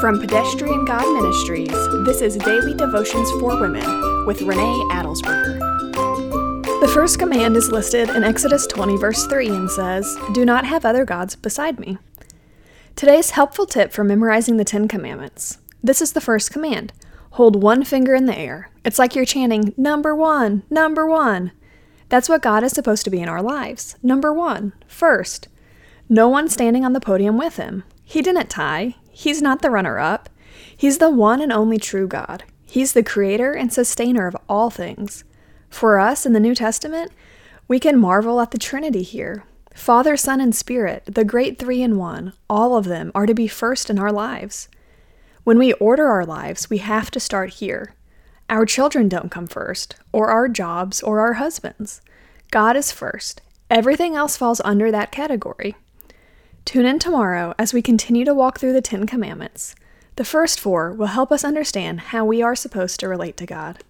From Pedestrian God Ministries, this is Daily Devotions for Women with Renee Adelsberger. The first command is listed in Exodus 20, verse 3, and says, Do not have other gods beside me. Today's helpful tip for memorizing the Ten Commandments. This is the first command hold one finger in the air. It's like you're chanting, Number one, number one. That's what God is supposed to be in our lives. Number one, first. No one standing on the podium with him. He didn't tie. He's not the runner up. He's the one and only true God. He's the creator and sustainer of all things. For us in the New Testament, we can marvel at the Trinity here. Father, Son, and Spirit, the great three in one, all of them are to be first in our lives. When we order our lives, we have to start here. Our children don't come first, or our jobs, or our husbands. God is first. Everything else falls under that category. Tune in tomorrow as we continue to walk through the Ten Commandments. The first four will help us understand how we are supposed to relate to God.